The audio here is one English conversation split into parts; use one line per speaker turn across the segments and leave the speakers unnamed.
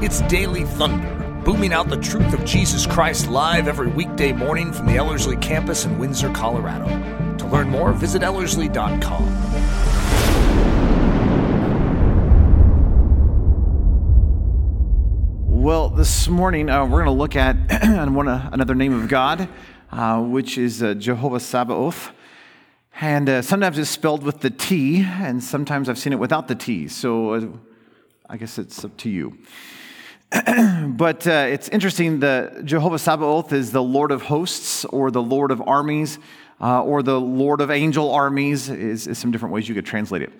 It's Daily Thunder, booming out the truth of Jesus Christ live every weekday morning from the Ellerslie campus in Windsor, Colorado. To learn more, visit Ellerslie.com.
Well, this morning uh, we're going to look at one, uh, another name of God, uh, which is uh, Jehovah Sabaoth. And uh, sometimes it's spelled with the T, and sometimes I've seen it without the T. So uh, I guess it's up to you. but uh, it's interesting the Jehovah Sabaoth is the Lord of hosts, or the Lord of armies, uh, or the Lord of angel armies, is, is, some different ways you could translate it.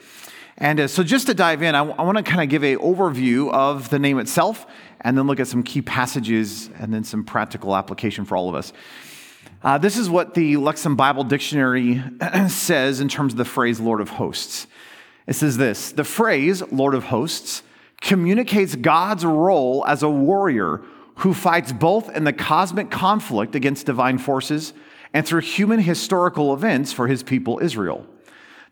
And uh, so, just to dive in, I, w- I want to kind of give a overview of the name itself, and then look at some key passages, and then some practical application for all of us. Uh, this is what the Lexham Bible Dictionary says in terms of the phrase Lord of Hosts. It says this The phrase Lord of Hosts communicates God's role as a warrior who fights both in the cosmic conflict against divine forces and through human historical events for his people Israel.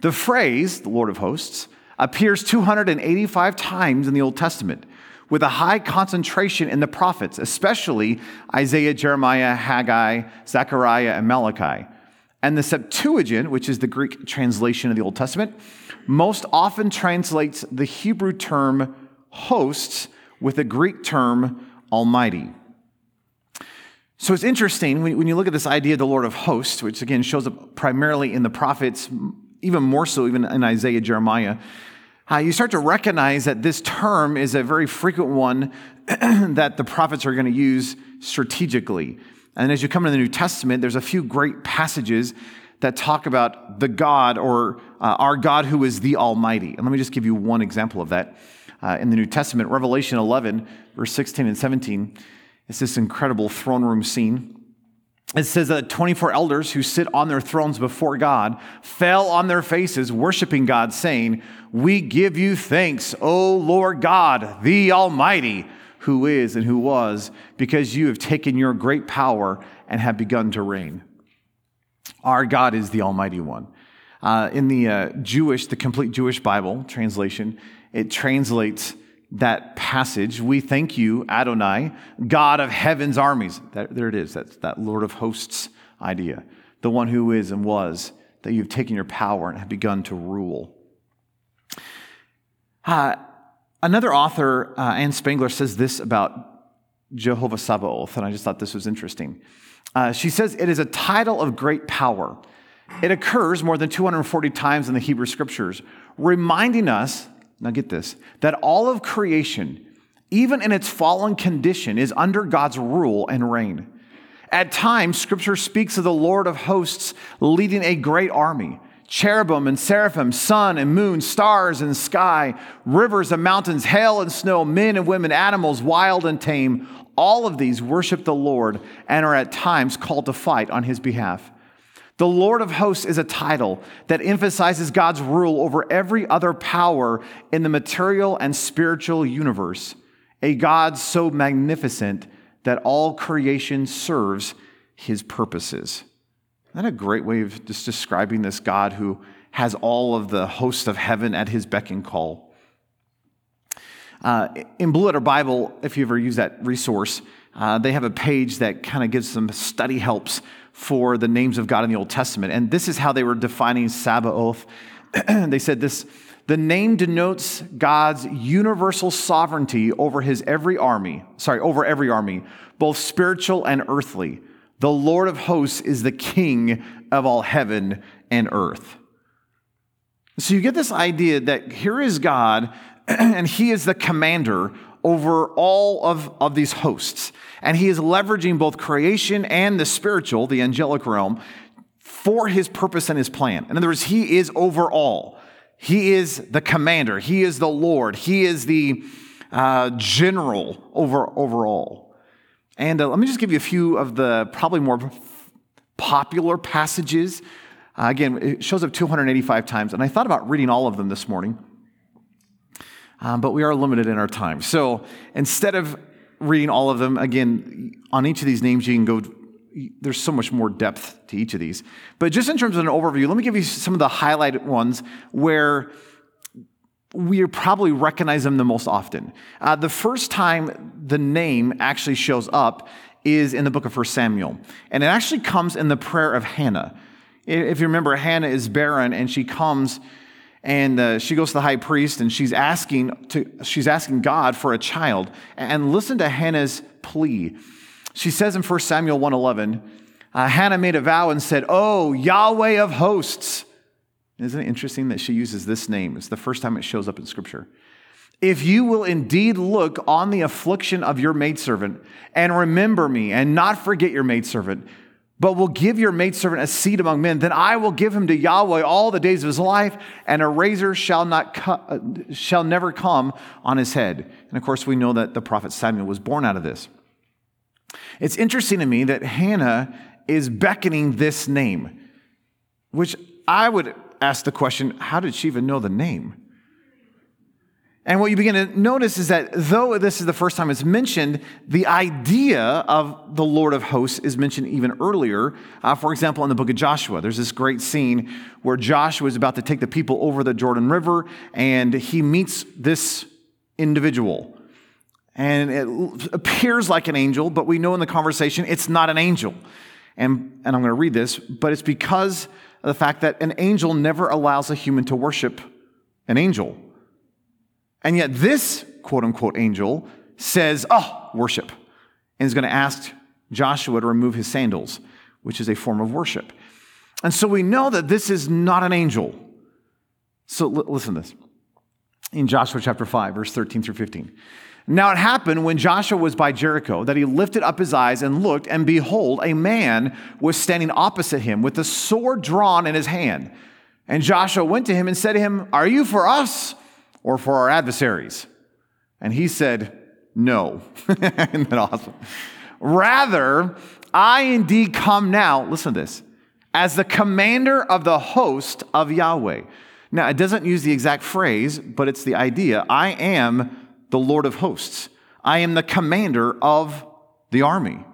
The phrase, the Lord of Hosts, appears 285 times in the Old Testament with a high concentration in the prophets, especially Isaiah, Jeremiah, Haggai, Zechariah, and Malachi. And the Septuagint, which is the Greek translation of the Old Testament, most often translates the Hebrew term hosts with the Greek term almighty. So it's interesting when you look at this idea of the Lord of hosts, which again shows up primarily in the prophets, even more so even in Isaiah, Jeremiah uh, you start to recognize that this term is a very frequent one that the prophets are going to use strategically. And as you come to the New Testament, there's a few great passages that talk about the God or uh, our God who is the Almighty. And let me just give you one example of that. Uh, in the New Testament, Revelation 11, verse 16 and 17, it's this incredible throne room scene it says that 24 elders who sit on their thrones before God fell on their faces, worshiping God, saying, We give you thanks, O Lord God, the Almighty, who is and who was, because you have taken your great power and have begun to reign. Our God is the Almighty One. Uh, in the uh, Jewish, the complete Jewish Bible translation, it translates that passage, we thank you, Adonai, God of heaven's armies. That, there it is. That's that Lord of hosts idea. The one who is and was, that you've taken your power and have begun to rule. Uh, another author, uh, Ann Spangler, says this about Jehovah Sabaoth, and I just thought this was interesting. Uh, she says, It is a title of great power. It occurs more than 240 times in the Hebrew scriptures, reminding us now get this that all of creation, even in its fallen condition, is under God's rule and reign. At times, scripture speaks of the Lord of hosts leading a great army cherubim and seraphim, sun and moon, stars and sky, rivers and mountains, hail and snow, men and women, animals, wild and tame. All of these worship the Lord and are at times called to fight on his behalf. The Lord of hosts is a title that emphasizes God's rule over every other power in the material and spiritual universe, a God so magnificent that all creation serves his purposes. Isn't that a great way of just describing this God who has all of the hosts of heaven at his beck and call? Uh, in Blue Letter Bible, if you ever use that resource, uh, they have a page that kind of gives some study helps for the names of God in the Old Testament. And this is how they were defining Sabaoth. they said this the name denotes God's universal sovereignty over his every army, sorry, over every army, both spiritual and earthly. The Lord of hosts is the king of all heaven and earth. So you get this idea that here is God, and he is the commander over all of, of these hosts. And he is leveraging both creation and the spiritual, the angelic realm, for his purpose and his plan. In other words, he is over all. He is the commander. He is the Lord. He is the uh, general over, over all. And uh, let me just give you a few of the probably more popular passages. Uh, again, it shows up 285 times, and I thought about reading all of them this morning, um, but we are limited in our time. So instead of reading all of them, again, on each of these names, you can go, there's so much more depth to each of these. But just in terms of an overview, let me give you some of the highlighted ones where we probably recognize them the most often. Uh, the first time the name actually shows up is in the book of 1 Samuel, and it actually comes in the prayer of Hannah. If you remember, Hannah is barren, and she comes and uh, she goes to the high priest, and she's asking to, she's asking God for a child. And listen to Hannah's plea. She says in 1 Samuel 1:11, uh, Hannah made a vow and said, "Oh Yahweh of hosts." Isn't it interesting that she uses this name? It's the first time it shows up in Scripture. If you will indeed look on the affliction of your maidservant and remember me and not forget your maidservant, but will give your maidservant a seat among men, then I will give him to Yahweh all the days of his life, and a razor shall, not uh, shall never come on his head. And of course, we know that the prophet Samuel was born out of this. It's interesting to me that Hannah is beckoning this name, which I would ask the question how did she even know the name? And what you begin to notice is that though this is the first time it's mentioned, the idea of the Lord of hosts is mentioned even earlier. Uh, for example, in the book of Joshua, there's this great scene where Joshua is about to take the people over the Jordan River and he meets this individual. And it appears like an angel, but we know in the conversation it's not an angel. And, and I'm going to read this, but it's because of the fact that an angel never allows a human to worship an angel. And yet, this quote unquote angel says, Oh, worship, and is going to ask Joshua to remove his sandals, which is a form of worship. And so we know that this is not an angel. So listen to this in Joshua chapter 5, verse 13 through 15. Now it happened when Joshua was by Jericho that he lifted up his eyes and looked, and behold, a man was standing opposite him with a sword drawn in his hand. And Joshua went to him and said to him, Are you for us or for our adversaries? And he said, No. Isn't that awesome? Rather, I indeed come now, listen to this, as the commander of the host of Yahweh. Now, it doesn't use the exact phrase, but it's the idea. I am the Lord of hosts. I am the commander of the army.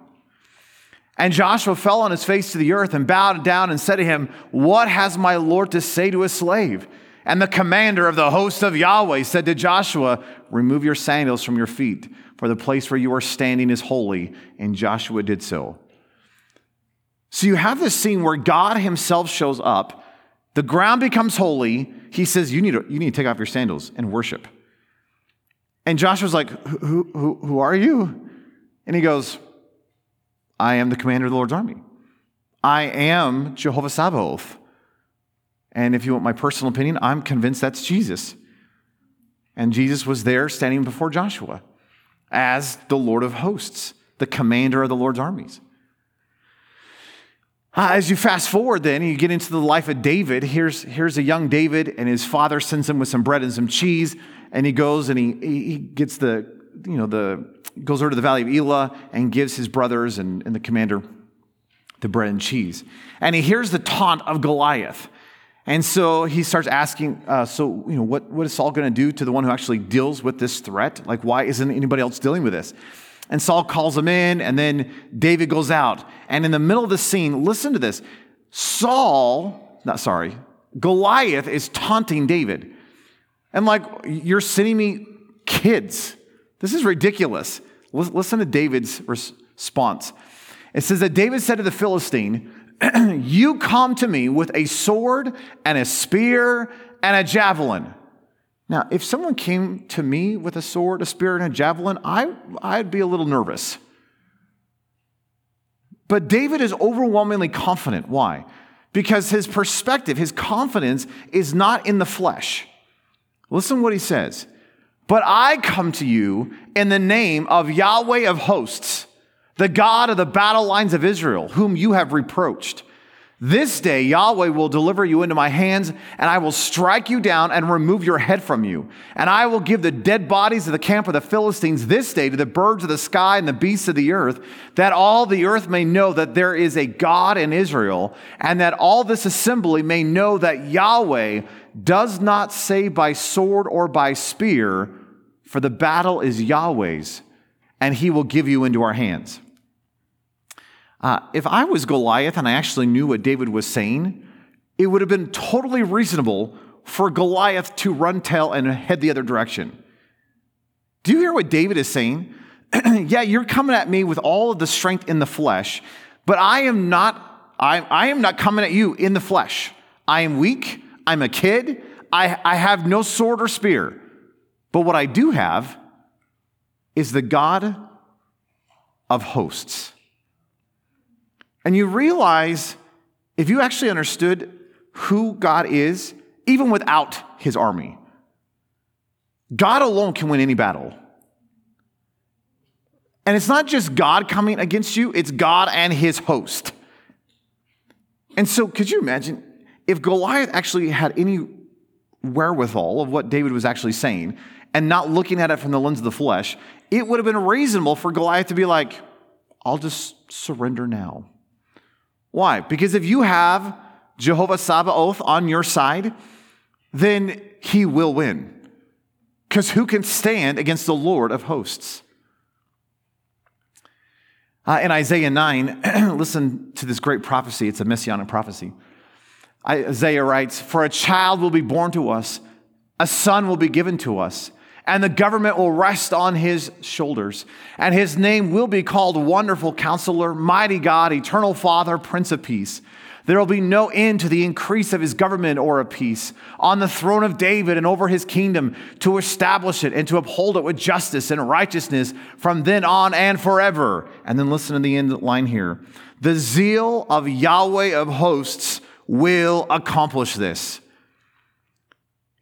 And Joshua fell on his face to the earth and bowed down and said to him, What has my Lord to say to his slave? And the commander of the host of Yahweh said to Joshua, Remove your sandals from your feet, for the place where you are standing is holy. And Joshua did so. So you have this scene where God himself shows up, the ground becomes holy. He says, You need to, you need to take off your sandals and worship. And Joshua's like, who, who, who are you? And he goes, I am the commander of the Lord's army. I am Jehovah Sabaoth. And if you want my personal opinion, I'm convinced that's Jesus. And Jesus was there standing before Joshua as the Lord of hosts, the commander of the Lord's armies. Uh, as you fast forward, then you get into the life of David. Here's, here's a young David, and his father sends him with some bread and some cheese and he goes and he, he gets the, you know, the, goes over to the valley of Elah and gives his brothers and, and the commander the bread and cheese. And he hears the taunt of Goliath. And so he starts asking, uh, so, you know, what, what is Saul going to do to the one who actually deals with this threat? Like, why isn't anybody else dealing with this? And Saul calls him in, and then David goes out. And in the middle of the scene, listen to this Saul, not sorry, Goliath is taunting David. And like, you're sending me kids. This is ridiculous. Listen to David's response. It says that David said to the Philistine, You come to me with a sword and a spear and a javelin. Now, if someone came to me with a sword, a spear, and a javelin, I, I'd be a little nervous. But David is overwhelmingly confident. Why? Because his perspective, his confidence is not in the flesh. Listen what he says. But I come to you in the name of Yahweh of hosts, the God of the battle lines of Israel, whom you have reproached. This day Yahweh will deliver you into my hands, and I will strike you down and remove your head from you. And I will give the dead bodies of the camp of the Philistines this day to the birds of the sky and the beasts of the earth, that all the earth may know that there is a God in Israel, and that all this assembly may know that Yahweh does not say by sword or by spear, for the battle is Yahweh's, and he will give you into our hands. Uh, if I was Goliath and I actually knew what David was saying, it would have been totally reasonable for Goliath to run tail and head the other direction. Do you hear what David is saying? yeah, you're coming at me with all of the strength in the flesh, but I am not, I, I am not coming at you in the flesh. I am weak. I'm a kid. I, I have no sword or spear. But what I do have is the God of hosts. And you realize if you actually understood who God is, even without his army, God alone can win any battle. And it's not just God coming against you, it's God and his host. And so, could you imagine if Goliath actually had any wherewithal of what David was actually saying and not looking at it from the lens of the flesh, it would have been reasonable for Goliath to be like, I'll just surrender now. Why? Because if you have Jehovah Sabaoth on your side, then he will win. Because who can stand against the Lord of hosts? Uh, in Isaiah 9, listen to this great prophecy. It's a messianic prophecy. Isaiah writes, For a child will be born to us, a son will be given to us, and the government will rest on his shoulders. And his name will be called Wonderful Counselor, Mighty God, Eternal Father, Prince of Peace. There will be no end to the increase of his government or of peace on the throne of David and over his kingdom to establish it and to uphold it with justice and righteousness from then on and forever. And then listen to the end line here. The zeal of Yahweh of hosts will accomplish this.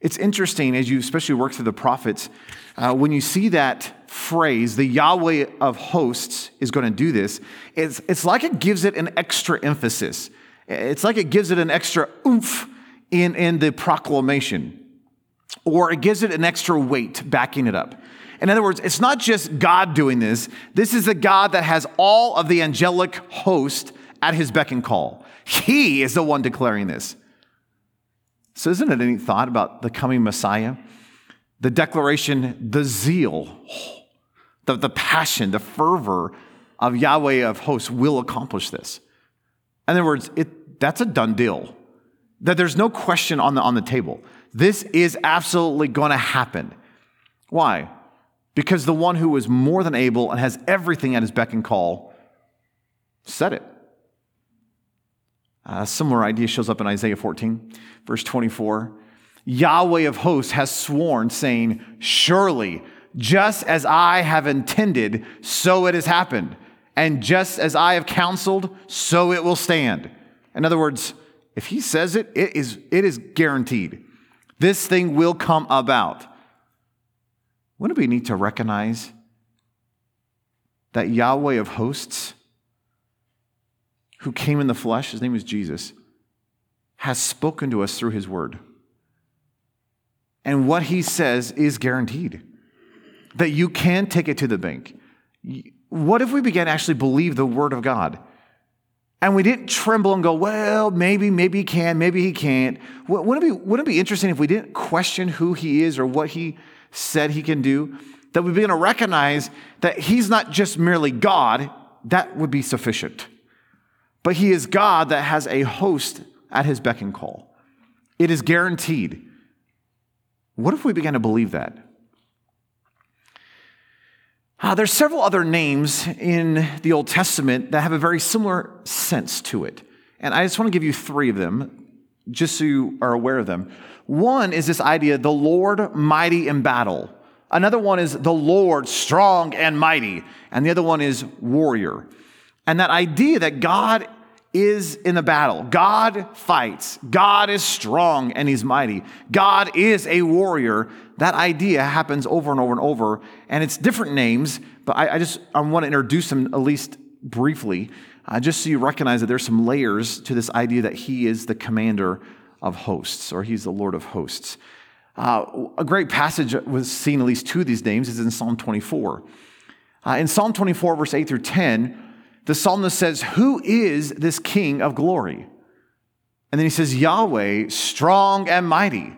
It's interesting as you especially work through the prophets, uh, when you see that phrase, the Yahweh of hosts is going to do this, it's, it's like it gives it an extra emphasis. It's like it gives it an extra oomph in, in the proclamation, or it gives it an extra weight backing it up. In other words, it's not just God doing this, this is a God that has all of the angelic host at his beck and call. He is the one declaring this. So, isn't it any thought about the coming Messiah? The declaration, the zeal, the, the passion, the fervor of Yahweh of hosts will accomplish this. In other words, it, that's a done deal. That there's no question on the, on the table. This is absolutely going to happen. Why? Because the one who is more than able and has everything at his beck and call said it. Uh, A similar idea shows up in Isaiah 14, verse 24. Yahweh of hosts has sworn, saying, Surely, just as I have intended, so it has happened. And just as I have counseled, so it will stand. In other words, if he says it, it is, it is guaranteed. This thing will come about. Wouldn't we need to recognize that Yahweh of hosts, who came in the flesh, his name is Jesus, has spoken to us through his word? And what he says is guaranteed that you can take it to the bank. What if we began to actually believe the word of God? And we didn't tremble and go, well, maybe, maybe he can, maybe he can't. Wouldn't it, be, wouldn't it be interesting if we didn't question who he is or what he said he can do? That we begin to recognize that he's not just merely God, that would be sufficient. But he is God that has a host at his beck and call. It is guaranteed. What if we began to believe that? Uh, there's several other names in the Old Testament that have a very similar sense to it. And I just want to give you three of them, just so you are aware of them. One is this idea, the Lord mighty in battle. Another one is the Lord strong and mighty. And the other one is warrior. And that idea that God is in the battle. God fights. God is strong and he's mighty. God is a warrior. That idea happens over and over and over, and it's different names, but I, I just I want to introduce them at least briefly, uh, just so you recognize that there's some layers to this idea that he is the commander of hosts, or he's the Lord of hosts. Uh, a great passage was seen at least two of these names is in Psalm 24. Uh, in Psalm 24, verse 8 through 10, the psalmist says, Who is this King of glory? And then he says, Yahweh, strong and mighty.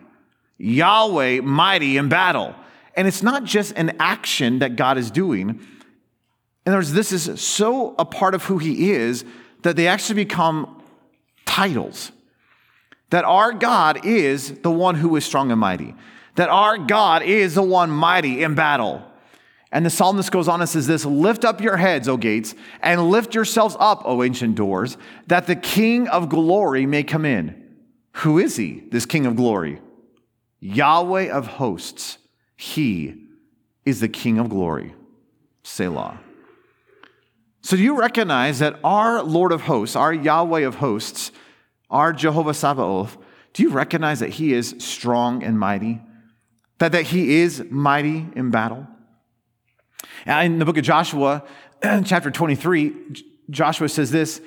Yahweh, mighty in battle. And it's not just an action that God is doing. In other words, this is so a part of who he is that they actually become titles. that our God is the one who is strong and mighty, that our God is the one mighty in battle. And the psalmist goes on and says this Lift up your heads, O gates, and lift yourselves up, O ancient doors, that the King of glory may come in. Who is he, this King of glory? Yahweh of hosts. He is the King of glory. Selah. So, do you recognize that our Lord of hosts, our Yahweh of hosts, our Jehovah Sabaoth, do you recognize that he is strong and mighty? That, that he is mighty in battle? Uh, in the book of Joshua, chapter 23, Joshua says this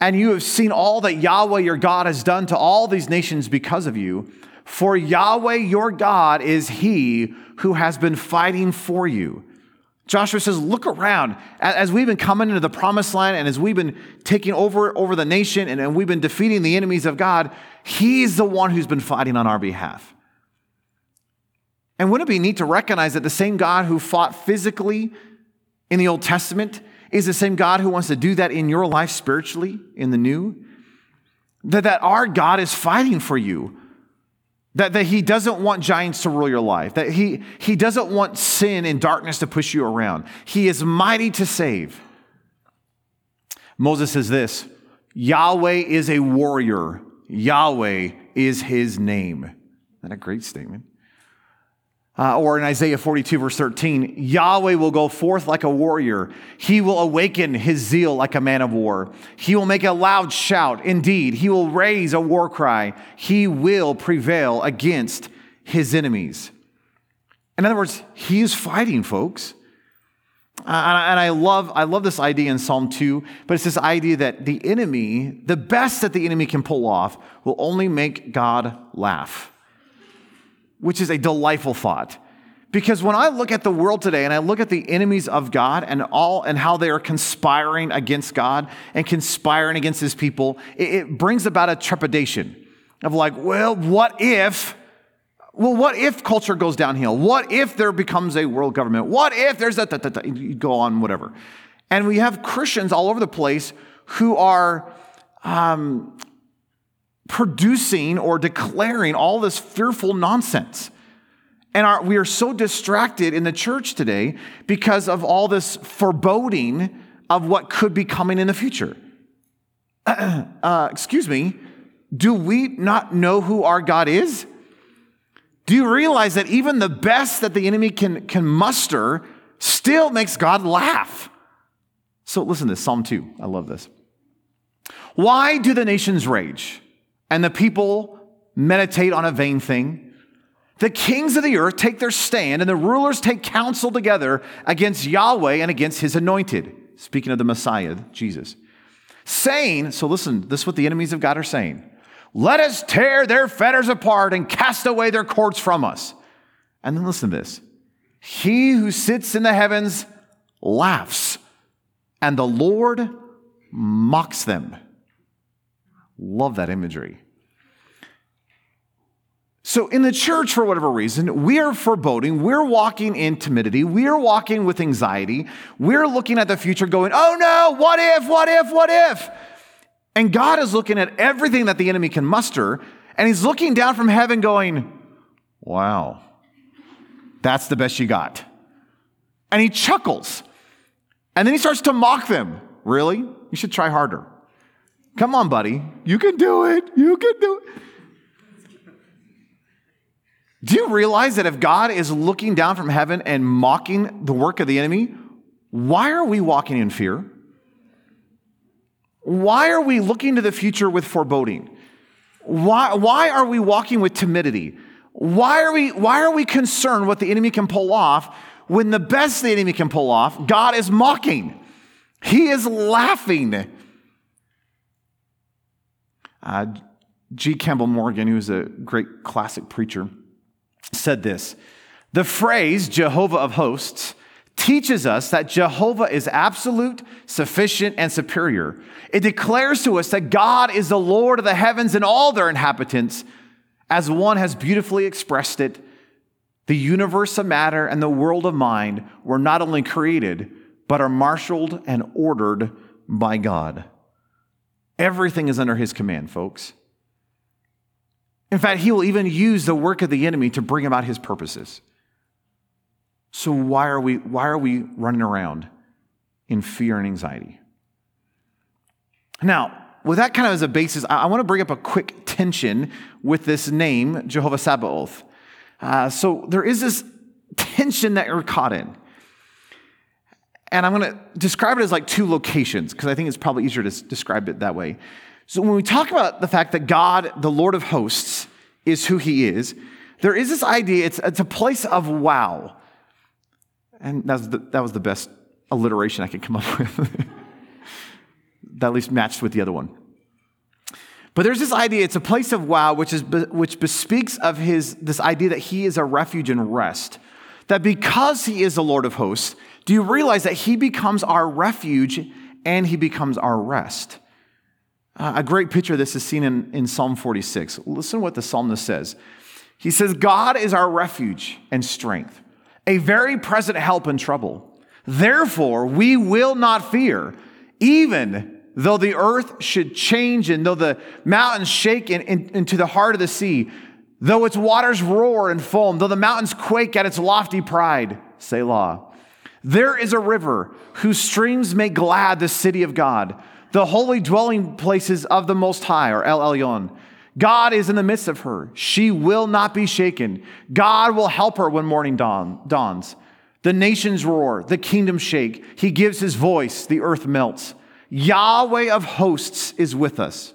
And you have seen all that Yahweh your God has done to all these nations because of you. For Yahweh your God is he who has been fighting for you. Joshua says, Look around. As we've been coming into the promised land and as we've been taking over, over the nation and, and we've been defeating the enemies of God, He's the one who's been fighting on our behalf. And wouldn't it be neat to recognize that the same God who fought physically in the Old Testament is the same God who wants to do that in your life spiritually in the new? That, that our God is fighting for you. That, that he doesn't want giants to rule your life. That he, he doesn't want sin and darkness to push you around. He is mighty to save. Moses says this Yahweh is a warrior, Yahweh is his name. Isn't that a great statement? Uh, or in Isaiah 42, verse 13, Yahweh will go forth like a warrior. He will awaken his zeal like a man of war. He will make a loud shout. Indeed, he will raise a war cry. He will prevail against his enemies. In other words, he is fighting, folks. Uh, and I love, I love this idea in Psalm 2, but it's this idea that the enemy, the best that the enemy can pull off, will only make God laugh which is a delightful thought. Because when I look at the world today and I look at the enemies of God and all and how they are conspiring against God and conspiring against his people, it, it brings about a trepidation of like, well, what if well, what if culture goes downhill? What if there becomes a world government? What if there's a, you go on, whatever. And we have Christians all over the place who are um, producing or declaring all this fearful nonsense. And our, we are so distracted in the church today because of all this foreboding of what could be coming in the future. Uh, excuse me, do we not know who our God is? Do you realize that even the best that the enemy can, can muster still makes God laugh? So listen to this Psalm 2. I love this. Why do the nations rage? And the people meditate on a vain thing. The kings of the earth take their stand, and the rulers take counsel together against Yahweh and against his anointed. Speaking of the Messiah, Jesus. Saying, so listen, this is what the enemies of God are saying. Let us tear their fetters apart and cast away their cords from us. And then listen to this. He who sits in the heavens laughs, and the Lord mocks them. Love that imagery. So, in the church, for whatever reason, we are foreboding, we're walking in timidity, we're walking with anxiety, we're looking at the future going, oh no, what if, what if, what if? And God is looking at everything that the enemy can muster, and He's looking down from heaven going, wow, that's the best you got. And He chuckles. And then He starts to mock them. Really? You should try harder. Come on, buddy. You can do it. You can do it. Do you realize that if God is looking down from heaven and mocking the work of the enemy, why are we walking in fear? Why are we looking to the future with foreboding? Why, why are we walking with timidity? Why are, we, why are we concerned what the enemy can pull off when the best the enemy can pull off, God is mocking? He is laughing. Uh, G. Campbell Morgan, who was a great classic preacher, said this The phrase Jehovah of hosts teaches us that Jehovah is absolute, sufficient, and superior. It declares to us that God is the Lord of the heavens and all their inhabitants, as one has beautifully expressed it. The universe of matter and the world of mind were not only created, but are marshaled and ordered by God. Everything is under his command, folks. In fact, he will even use the work of the enemy to bring about his purposes. So why are we, why are we running around in fear and anxiety? Now, with that kind of as a basis, I, want to bring up a quick tension with this name, Jehovah Sabaoth. Uh, so there is this tension that you're caught in. And I'm going to describe it as like two locations because I think it's probably easier to describe it that way. So when we talk about the fact that God, the Lord of hosts, is who he is, there is this idea, it's, it's a place of wow. And that was, the, that was the best alliteration I could come up with. that at least matched with the other one. But there's this idea, it's a place of wow, which, is, which bespeaks of his, this idea that he is a refuge and rest. That because he is the Lord of hosts, do you realize that he becomes our refuge and he becomes our rest? Uh, a great picture of this is seen in, in Psalm 46. Listen to what the psalmist says. He says, God is our refuge and strength, a very present help in trouble. Therefore, we will not fear, even though the earth should change and though the mountains shake in, in, into the heart of the sea, though its waters roar and foam, though the mountains quake at its lofty pride, Selah. There is a river whose streams make glad the city of God, the holy dwelling places of the Most High, or El Elyon. God is in the midst of her. She will not be shaken. God will help her when morning dawn, dawns. The nations roar, the kingdoms shake. He gives his voice, the earth melts. Yahweh of hosts is with us.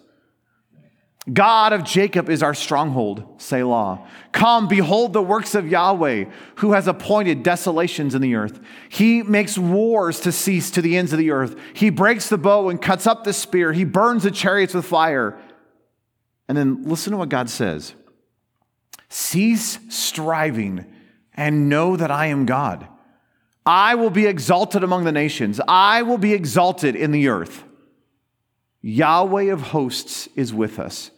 God of Jacob is our stronghold, Selah. Come, behold the works of Yahweh, who has appointed desolations in the earth. He makes wars to cease to the ends of the earth. He breaks the bow and cuts up the spear. He burns the chariots with fire. And then listen to what God says Cease striving and know that I am God. I will be exalted among the nations, I will be exalted in the earth. Yahweh of hosts is with us.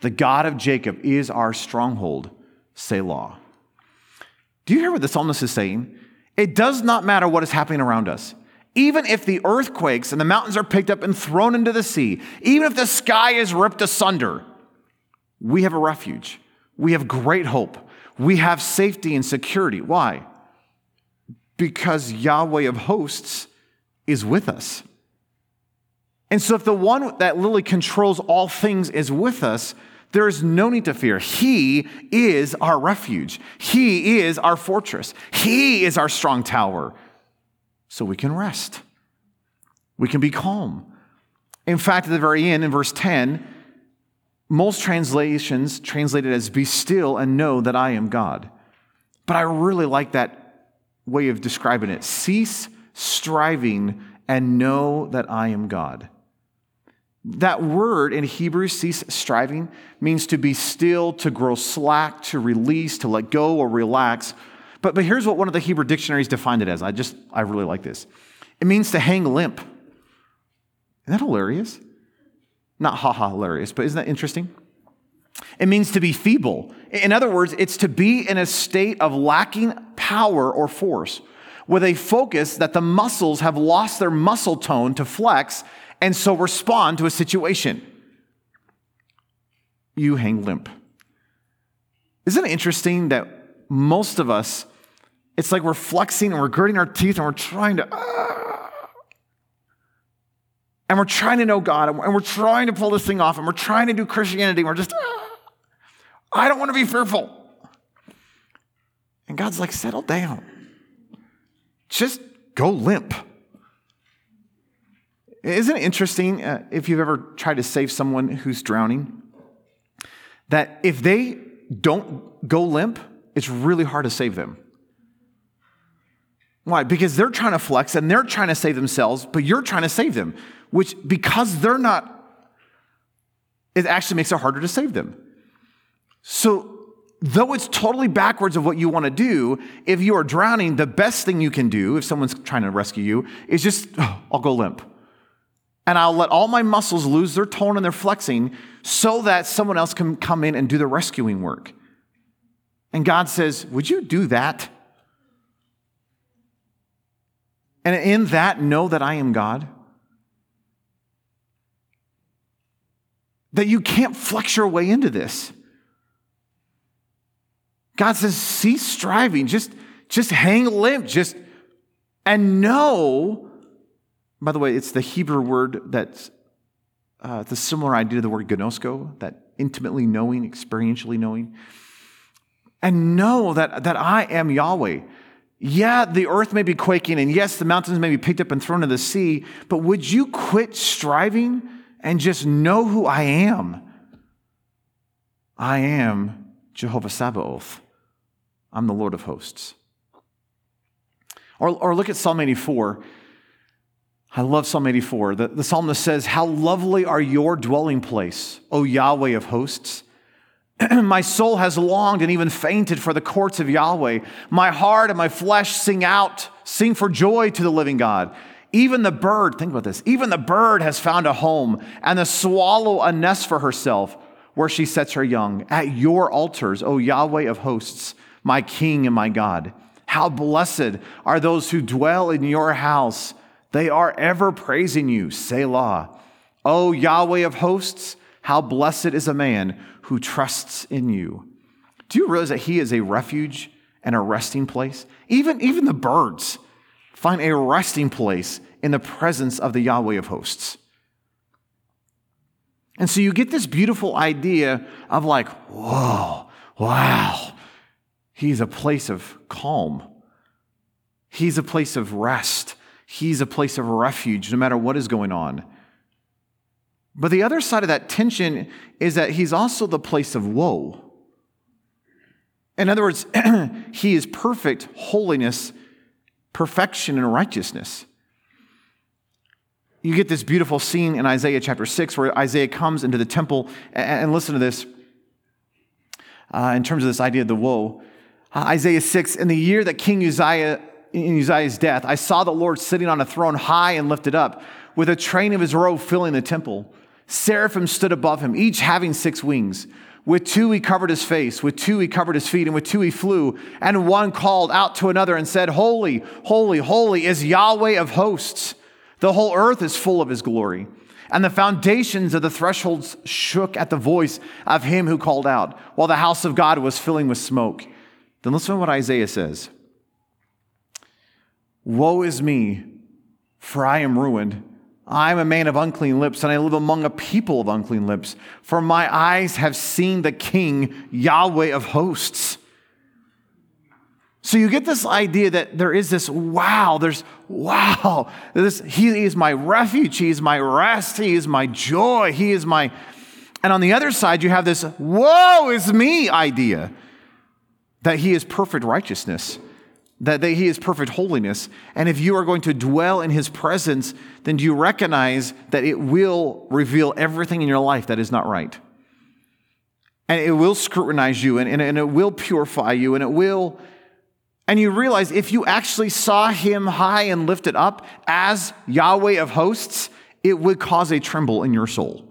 The God of Jacob is our stronghold, Selah. Do you hear what the psalmist is saying? It does not matter what is happening around us. Even if the earthquakes and the mountains are picked up and thrown into the sea, even if the sky is ripped asunder, we have a refuge. We have great hope. We have safety and security. Why? Because Yahweh of hosts is with us. And so, if the one that literally controls all things is with us, there is no need to fear. He is our refuge, He is our fortress, He is our strong tower. So we can rest, we can be calm. In fact, at the very end, in verse 10, most translations translate it as be still and know that I am God. But I really like that way of describing it. Cease striving and know that I am God. That word in Hebrew, cease striving, means to be still, to grow slack, to release, to let go or relax. But, but here's what one of the Hebrew dictionaries defined it as. I just, I really like this. It means to hang limp. Isn't that hilarious? Not ha ha hilarious, but isn't that interesting? It means to be feeble. In other words, it's to be in a state of lacking power or force, with a focus that the muscles have lost their muscle tone to flex and so respond to a situation. You hang limp. Isn't it interesting that most of us, it's like we're flexing and we're gritting our teeth and we're trying to, uh, and we're trying to know God and we're trying to pull this thing off and we're trying to do Christianity and we're just, uh, I don't want to be fearful. And God's like, settle down. Just go limp. Isn't it interesting uh, if you've ever tried to save someone who's drowning? That if they don't go limp, it's really hard to save them. Why? Because they're trying to flex and they're trying to save themselves, but you're trying to save them, which because they're not, it actually makes it harder to save them. So, though it's totally backwards of what you want to do, if you are drowning, the best thing you can do if someone's trying to rescue you is just, oh, I'll go limp and I'll let all my muscles lose their tone and their flexing so that someone else can come in and do the rescuing work. And God says, Would you do that? And in that, know that I am God. That you can't flex your way into this. God says, cease striving, just, just hang limp, just, and know. By the way, it's the Hebrew word that's uh, the similar idea to the word gnosko, that intimately knowing, experientially knowing. And know that, that I am Yahweh. Yeah, the earth may be quaking, and yes, the mountains may be picked up and thrown into the sea, but would you quit striving and just know who I am? I am Jehovah Sabaoth. I'm the Lord of hosts. Or, or look at Psalm 84. I love Psalm 84. The, the psalmist says, How lovely are your dwelling place, O Yahweh of hosts. my soul has longed and even fainted for the courts of Yahweh. My heart and my flesh sing out, sing for joy to the living God. Even the bird, think about this, even the bird has found a home, and the swallow a nest for herself where she sets her young. At your altars, O Yahweh of hosts, my King and my God. How blessed are those who dwell in your house. They are ever praising you, Selah. O Yahweh of hosts, how blessed is a man who trusts in you. Do you realize that he is a refuge and a resting place? Even, even the birds find a resting place in the presence of the Yahweh of hosts. And so you get this beautiful idea of like, whoa, wow, he's a place of calm. He's a place of rest. He's a place of refuge no matter what is going on. But the other side of that tension is that he's also the place of woe. In other words, he is perfect holiness, perfection, and righteousness. You get this beautiful scene in Isaiah chapter 6 where Isaiah comes into the temple, and listen to this uh, in terms of this idea of the woe. Uh, Isaiah 6 In the year that King Uzziah, in Uzziah's death, I saw the Lord sitting on a throne high and lifted up, with a train of his robe filling the temple. Seraphim stood above him, each having six wings. With two he covered his face, with two he covered his feet, and with two he flew. And one called out to another and said, Holy, holy, holy is Yahweh of hosts. The whole earth is full of his glory. And the foundations of the thresholds shook at the voice of him who called out, while the house of God was filling with smoke. Then listen to what Isaiah says Woe is me, for I am ruined I'm a man of unclean lips, and I live among a people of unclean lips. For my eyes have seen the King, Yahweh of hosts. So you get this idea that there is this wow, there's wow. This, he is my refuge, he is my rest, he is my joy, he is my. And on the other side, you have this woe is me idea that he is perfect righteousness that he is perfect holiness. And if you are going to dwell in his presence, then do you recognize that it will reveal everything in your life that is not right? And it will scrutinize you and, and, and it will purify you and it will. And you realize if you actually saw him high and lifted up as Yahweh of hosts, it would cause a tremble in your soul.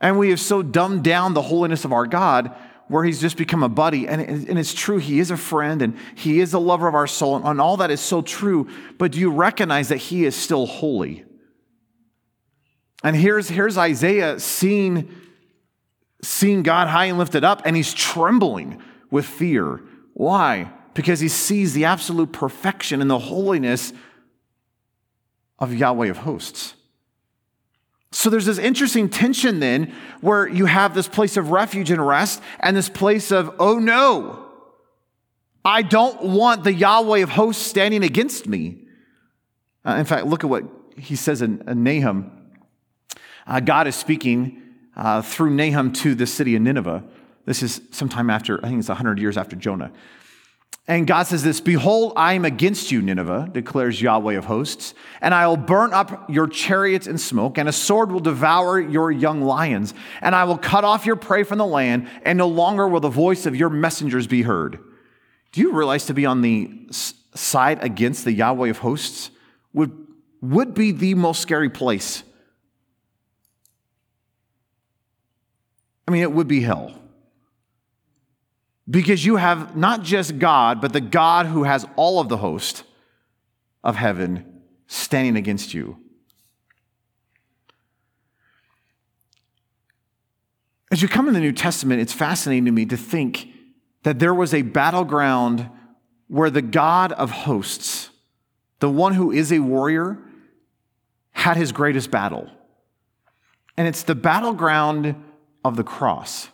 And we have so dumbed down the holiness of our God where he's just become a buddy. And, and it's true, he is a friend and he is a lover of our soul, and, and all that is so true. But do you recognize that he is still holy? And here's, here's Isaiah seeing, seeing God high and lifted up, and he's trembling with fear. Why? Because he sees the absolute perfection and the holiness of Yahweh of hosts. So there's this interesting tension then where you have this place of refuge and rest and this place of, oh no, I don't want the Yahweh of hosts standing against me. Uh, in fact, look at what he says in, in Nahum. Uh, God is speaking uh, through Nahum to the city of Nineveh. This is sometime after, I think it's 100 years after Jonah. And God says this Behold, I am against you, Nineveh, declares Yahweh of hosts, and I will burn up your chariots in smoke, and a sword will devour your young lions, and I will cut off your prey from the land, and no longer will the voice of your messengers be heard. Do you realize to be on the side against the Yahweh of hosts would, would be the most scary place? I mean, it would be hell. Because you have not just God, but the God who has all of the host of heaven standing against you. As you come in the New Testament, it's fascinating to me to think that there was a battleground where the God of hosts, the one who is a warrior, had his greatest battle. And it's the battleground of the cross.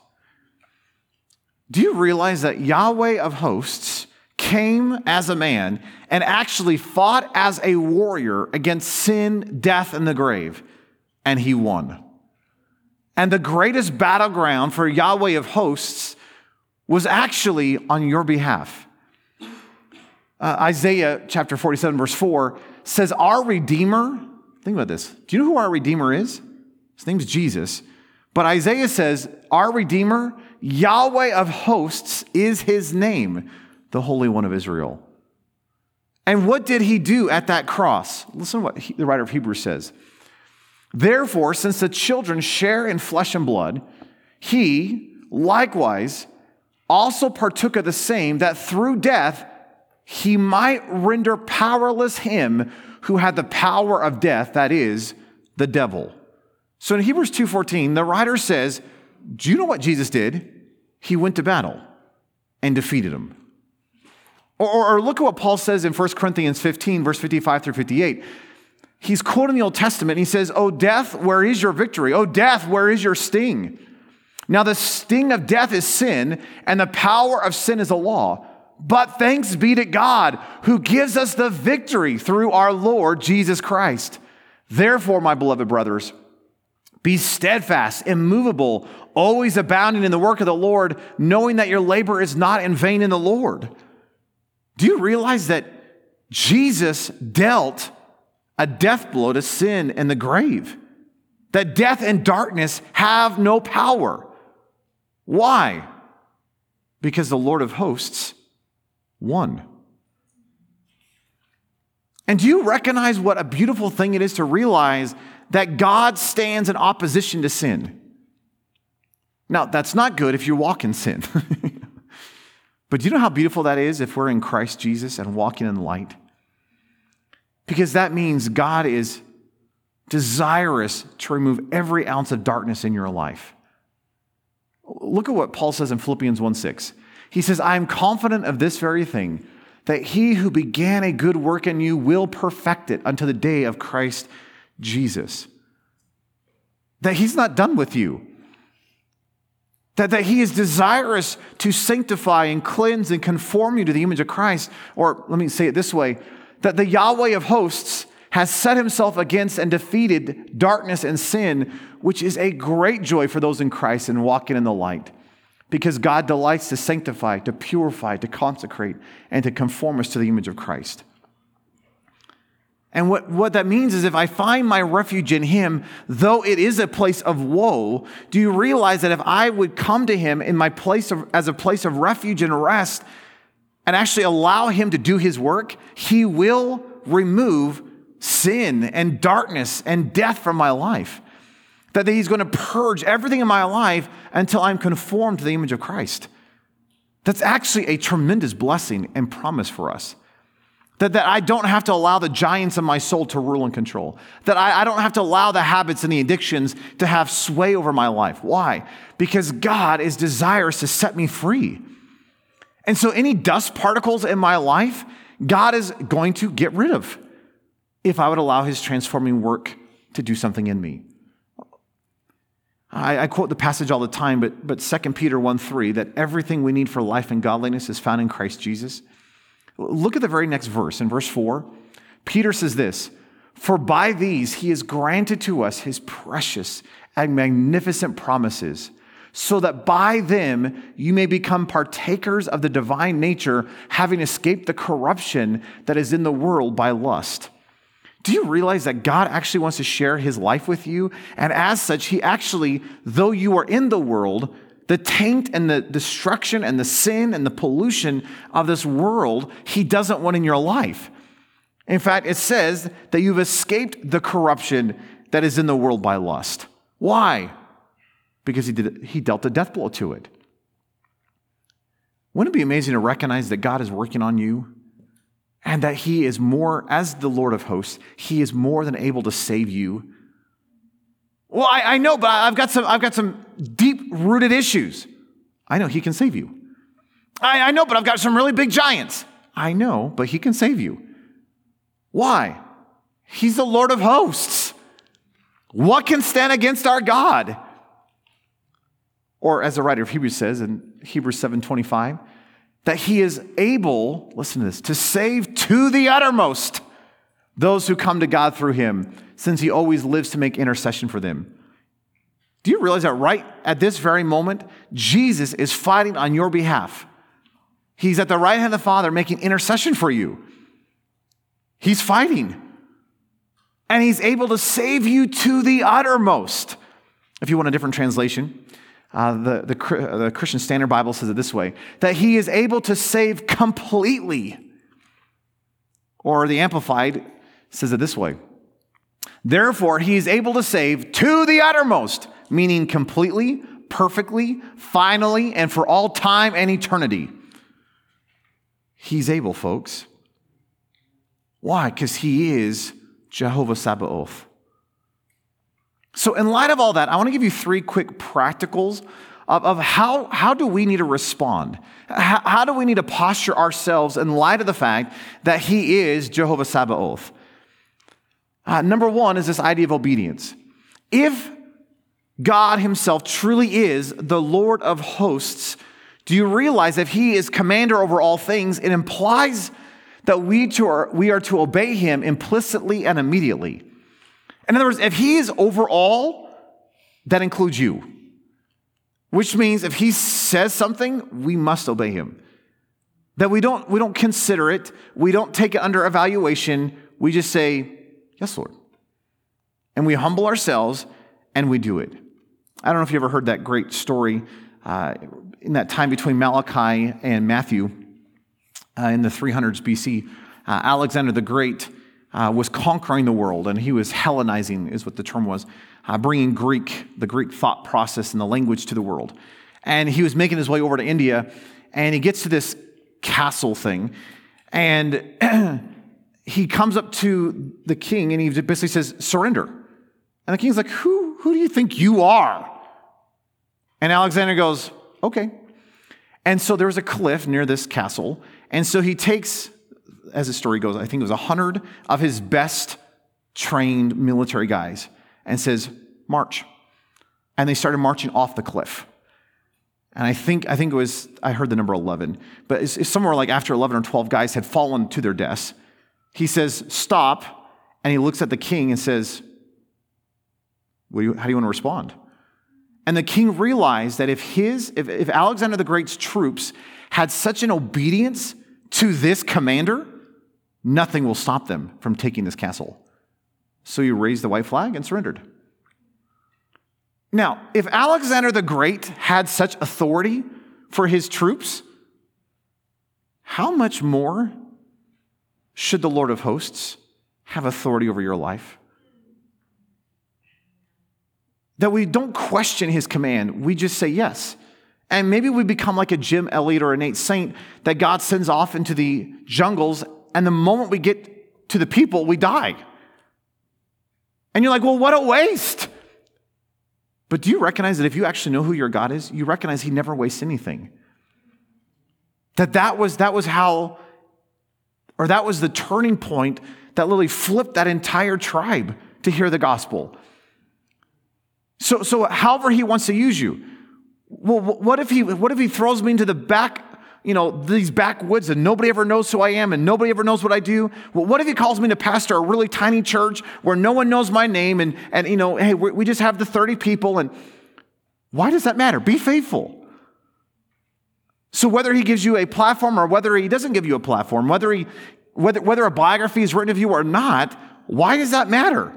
Do you realize that Yahweh of hosts came as a man and actually fought as a warrior against sin, death, and the grave? And he won. And the greatest battleground for Yahweh of hosts was actually on your behalf. Uh, Isaiah chapter 47, verse 4 says, Our Redeemer, think about this. Do you know who our Redeemer is? His name's Jesus. But Isaiah says, Our Redeemer, Yahweh of hosts, is his name, the Holy One of Israel. And what did he do at that cross? Listen to what he, the writer of Hebrews says. Therefore, since the children share in flesh and blood, he likewise also partook of the same, that through death he might render powerless him who had the power of death, that is, the devil. So in Hebrews 2:14, the writer says, Do you know what Jesus did? He went to battle and defeated him. Or, or, or look at what Paul says in 1 Corinthians 15, verse 55 through 58. He's quoting the Old Testament. He says, Oh, death, where is your victory? Oh, death, where is your sting? Now, the sting of death is sin, and the power of sin is a law. But thanks be to God who gives us the victory through our Lord Jesus Christ. Therefore, my beloved brothers, be steadfast, immovable, always abounding in the work of the Lord, knowing that your labor is not in vain in the Lord. Do you realize that Jesus dealt a death blow to sin and the grave? That death and darkness have no power. Why? Because the Lord of hosts won. And do you recognize what a beautiful thing it is to realize that God stands in opposition to sin? Now, that's not good if you walk in sin. but do you know how beautiful that is if we're in Christ Jesus and walking in light? Because that means God is desirous to remove every ounce of darkness in your life. Look at what Paul says in Philippians 1 6. He says, I am confident of this very thing, that he who began a good work in you will perfect it unto the day of Christ Jesus. That he's not done with you. That, that he is desirous to sanctify and cleanse and conform you to the image of Christ. Or let me say it this way that the Yahweh of hosts has set himself against and defeated darkness and sin, which is a great joy for those in Christ and walking in the light. Because God delights to sanctify, to purify, to consecrate, and to conform us to the image of Christ. And what, what that means is if I find my refuge in Him, though it is a place of woe, do you realize that if I would come to Him in my place of, as a place of refuge and rest, and actually allow Him to do His work, He will remove sin and darkness and death from my life. That He's going to purge everything in my life until I'm conformed to the image of Christ. That's actually a tremendous blessing and promise for us. That, that I don't have to allow the giants of my soul to rule and control. That I, I don't have to allow the habits and the addictions to have sway over my life. Why? Because God is desirous to set me free. And so any dust particles in my life, God is going to get rid of if I would allow his transforming work to do something in me. I, I, quote the passage all the time, but, but 2 Peter 1 3, that everything we need for life and godliness is found in Christ Jesus. Look at the very next verse. In verse 4, Peter says this For by these he has granted to us his precious and magnificent promises, so that by them you may become partakers of the divine nature, having escaped the corruption that is in the world by lust. Do you realize that God actually wants to share his life with you? And as such, he actually, though you are in the world, the taint and the destruction and the sin and the pollution of this world, he doesn't want in your life. In fact, it says that you've escaped the corruption that is in the world by lust. Why? Because he, did, he dealt a death blow to it. Wouldn't it be amazing to recognize that God is working on you and that he is more, as the Lord of hosts, he is more than able to save you. Well, I, I know, but I've got some, I've got some deep rooted issues. I know he can save you. I, I know, but I've got some really big giants. I know, but he can save you. Why? He's the Lord of hosts. What can stand against our God? Or as the writer of Hebrews says in Hebrews 7:25, that he is able, listen to this, to save to the uttermost those who come to God through him, since he always lives to make intercession for them. Do you realize that right at this very moment, Jesus is fighting on your behalf? He's at the right hand of the Father making intercession for you. He's fighting. And he's able to save you to the uttermost. If you want a different translation, uh, the, the, the Christian Standard Bible says it this way that he is able to save completely. Or the Amplified says it this way Therefore, he is able to save to the uttermost, meaning completely, perfectly, finally, and for all time and eternity. He's able, folks. Why? Because he is Jehovah Sabaoth. So, in light of all that, I want to give you three quick practicals of, of how, how do we need to respond? How, how do we need to posture ourselves in light of the fact that he is Jehovah Sabaoth? Uh, number one is this idea of obedience. If God Himself truly is the Lord of hosts, do you realize if He is commander over all things, it implies that we, to are, we are to obey Him implicitly and immediately. In other words, if He is over all, that includes you. Which means if He says something, we must obey Him. That we don't, we don't consider it, we don't take it under evaluation, we just say, Yes, Lord. And we humble ourselves and we do it. I don't know if you ever heard that great story uh, in that time between Malachi and Matthew uh, in the 300s BC. Uh, Alexander the Great uh, was conquering the world and he was Hellenizing, is what the term was, uh, bringing Greek, the Greek thought process and the language to the world. And he was making his way over to India and he gets to this castle thing. And he comes up to the king and he basically says, Surrender. And the king's like, Who, who do you think you are? And Alexander goes, Okay. And so there was a cliff near this castle. And so he takes, as the story goes, I think it was a hundred of his best trained military guys and says, March. And they started marching off the cliff. And I think, I think it was, I heard the number 11, but it's, it's somewhere like after 11 or 12 guys had fallen to their deaths he says, Stop. And he looks at the king and says, how do you want to respond? And the king realized that if his, if, if Alexander the Great's troops had such an obedience to this commander, nothing will stop them from taking this castle. So he raised the white flag and surrendered. Now, if Alexander the Great had such authority for his troops, how much more should the Lord of hosts have authority over your life? That we don't question his command, we just say yes. And maybe we become like a Jim Elliot or a Nate Saint that God sends off into the jungles, and the moment we get to the people, we die. And you're like, well, what a waste. But do you recognize that if you actually know who your God is, you recognize he never wastes anything? That that was, that was how or that was the turning point that literally flipped that entire tribe to hear the gospel. So, so however he wants to use you. Well, what if he, what if he throws me into the back, you know, these backwoods and nobody ever knows who I am and nobody ever knows what I do? Well, what if he calls me to pastor a really tiny church where no one knows my name and, and you know, hey, we just have the 30 people and why does that matter? Be faithful. So whether he gives you a platform or whether he doesn't give you a platform, whether he whether, whether a biography is written of you or not, why does that matter?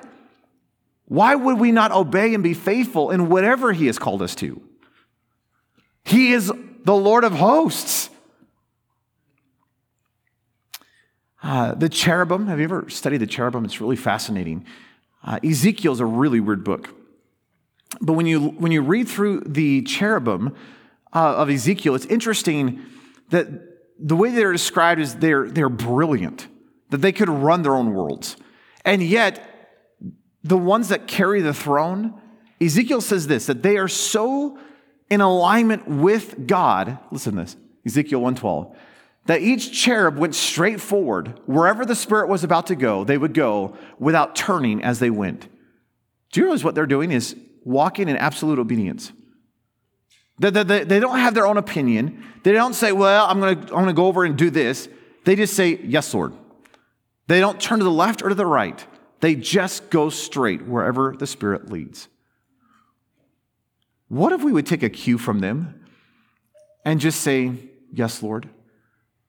Why would we not obey and be faithful in whatever he has called us to? He is the Lord of hosts. Uh, the cherubim, have you ever studied the cherubim? It's really fascinating. Uh, Ezekiel is a really weird book. But when you, when you read through the cherubim, uh, of Ezekiel, it's interesting that the way they're described is they're, they're brilliant, that they could run their own worlds. And yet, the ones that carry the throne, Ezekiel says this that they are so in alignment with God, listen to this, Ezekiel 112, that each cherub went straight forward. Wherever the Spirit was about to go, they would go without turning as they went. Do you realize what they're doing is walking in absolute obedience? They, they, they don't have their own opinion. They don't say, well, I'm going to I'm to go over and do this. They just say, yes, Lord. They don't turn to the left or to the right. They just go straight wherever the Spirit leads. What if we would take a cue from them and just say, Yes, Lord?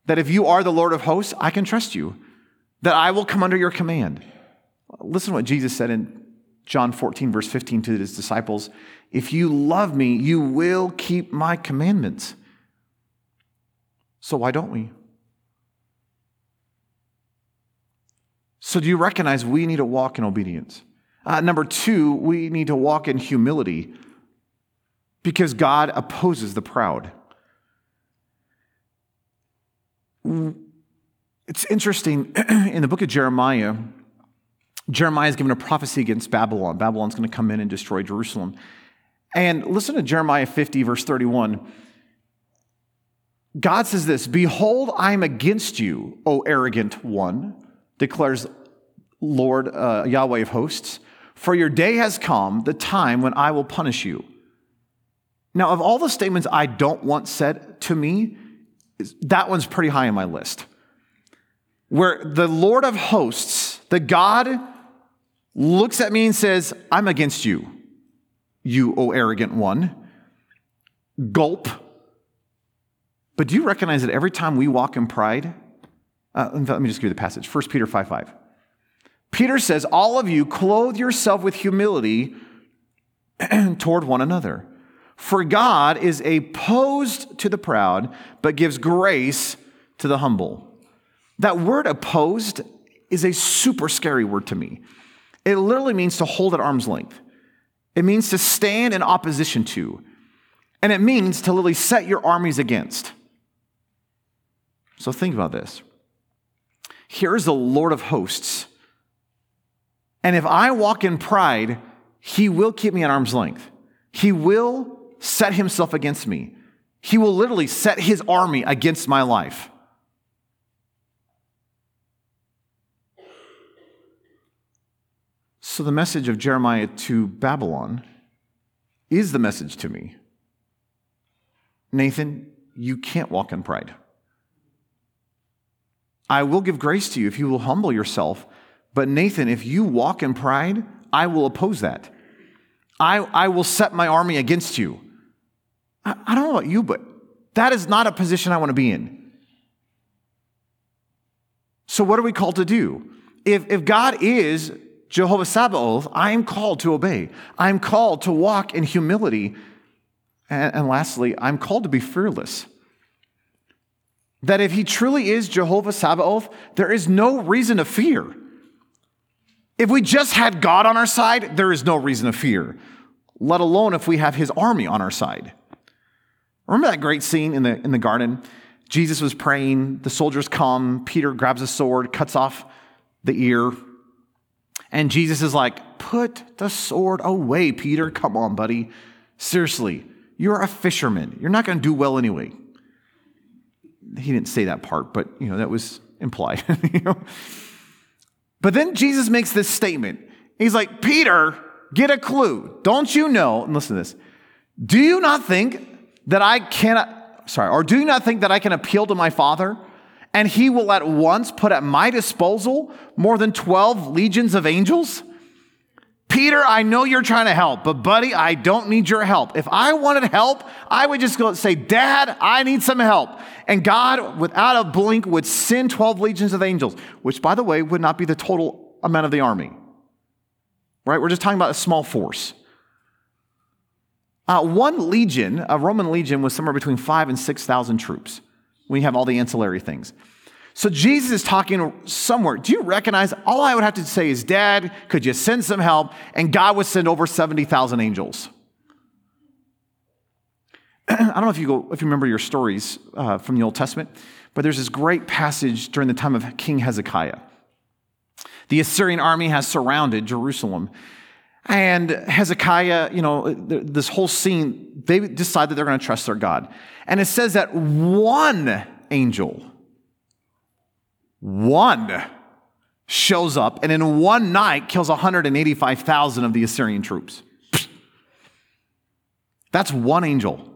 That if you are the Lord of hosts, I can trust you, that I will come under your command. Listen to what Jesus said in John 14, verse 15 to his disciples If you love me, you will keep my commandments. So why don't we? So, do you recognize we need to walk in obedience? Uh, number two, we need to walk in humility because God opposes the proud. It's interesting in the book of Jeremiah, Jeremiah is given a prophecy against Babylon. Babylon's going to come in and destroy Jerusalem. And listen to Jeremiah 50, verse 31. God says this Behold, I am against you, O arrogant one, declares Lord uh, Yahweh of hosts. For your day has come, the time when I will punish you. Now, of all the statements I don't want said to me, that one's pretty high on my list. Where the Lord of hosts, the God, looks at me and says, I'm against you, you, O arrogant one. Gulp. But do you recognize that every time we walk in pride, uh, let me just give you the passage 1 Peter 5 5. Peter says, All of you clothe yourself with humility toward one another. For God is opposed to the proud, but gives grace to the humble. That word opposed is a super scary word to me. It literally means to hold at arm's length, it means to stand in opposition to, and it means to literally set your armies against. So think about this. Here is the Lord of hosts. And if I walk in pride, he will keep me at arm's length. He will set himself against me. He will literally set his army against my life. So, the message of Jeremiah to Babylon is the message to me Nathan, you can't walk in pride. I will give grace to you if you will humble yourself. But, Nathan, if you walk in pride, I will oppose that. I, I will set my army against you. I, I don't know about you, but that is not a position I want to be in. So, what are we called to do? If, if God is Jehovah Sabaoth, I am called to obey. I'm called to walk in humility. And, and lastly, I'm called to be fearless. That if he truly is Jehovah Sabaoth, there is no reason to fear. If we just had God on our side, there is no reason to fear, let alone if we have his army on our side. Remember that great scene in the, in the garden? Jesus was praying, the soldiers come, Peter grabs a sword, cuts off the ear, and Jesus is like, Put the sword away, Peter. Come on, buddy. Seriously, you're a fisherman. You're not going to do well anyway. He didn't say that part, but you know that was implied. you know? But then Jesus makes this statement. He's like, Peter, get a clue. Don't you know? And listen to this. Do you not think that I cannot, sorry, or do you not think that I can appeal to my Father and he will at once put at my disposal more than 12 legions of angels? Peter, I know you're trying to help, but buddy, I don't need your help. If I wanted help, I would just go and say, Dad, I need some help. And God, without a blink, would send 12 legions of angels, which, by the way, would not be the total amount of the army. Right? We're just talking about a small force. Uh, one legion, a Roman legion, was somewhere between five and 6,000 troops. We have all the ancillary things. So Jesus is talking somewhere. Do you recognize? All I would have to say is, Dad, could you send some help? And God would send over 70,000 angels. I don't know if you go, if you remember your stories uh, from the Old Testament, but there's this great passage during the time of King Hezekiah. The Assyrian army has surrounded Jerusalem. And Hezekiah, you know, this whole scene, they decide that they're going to trust their God. And it says that one angel, one shows up and in one night kills 185,000 of the Assyrian troops. That's one angel.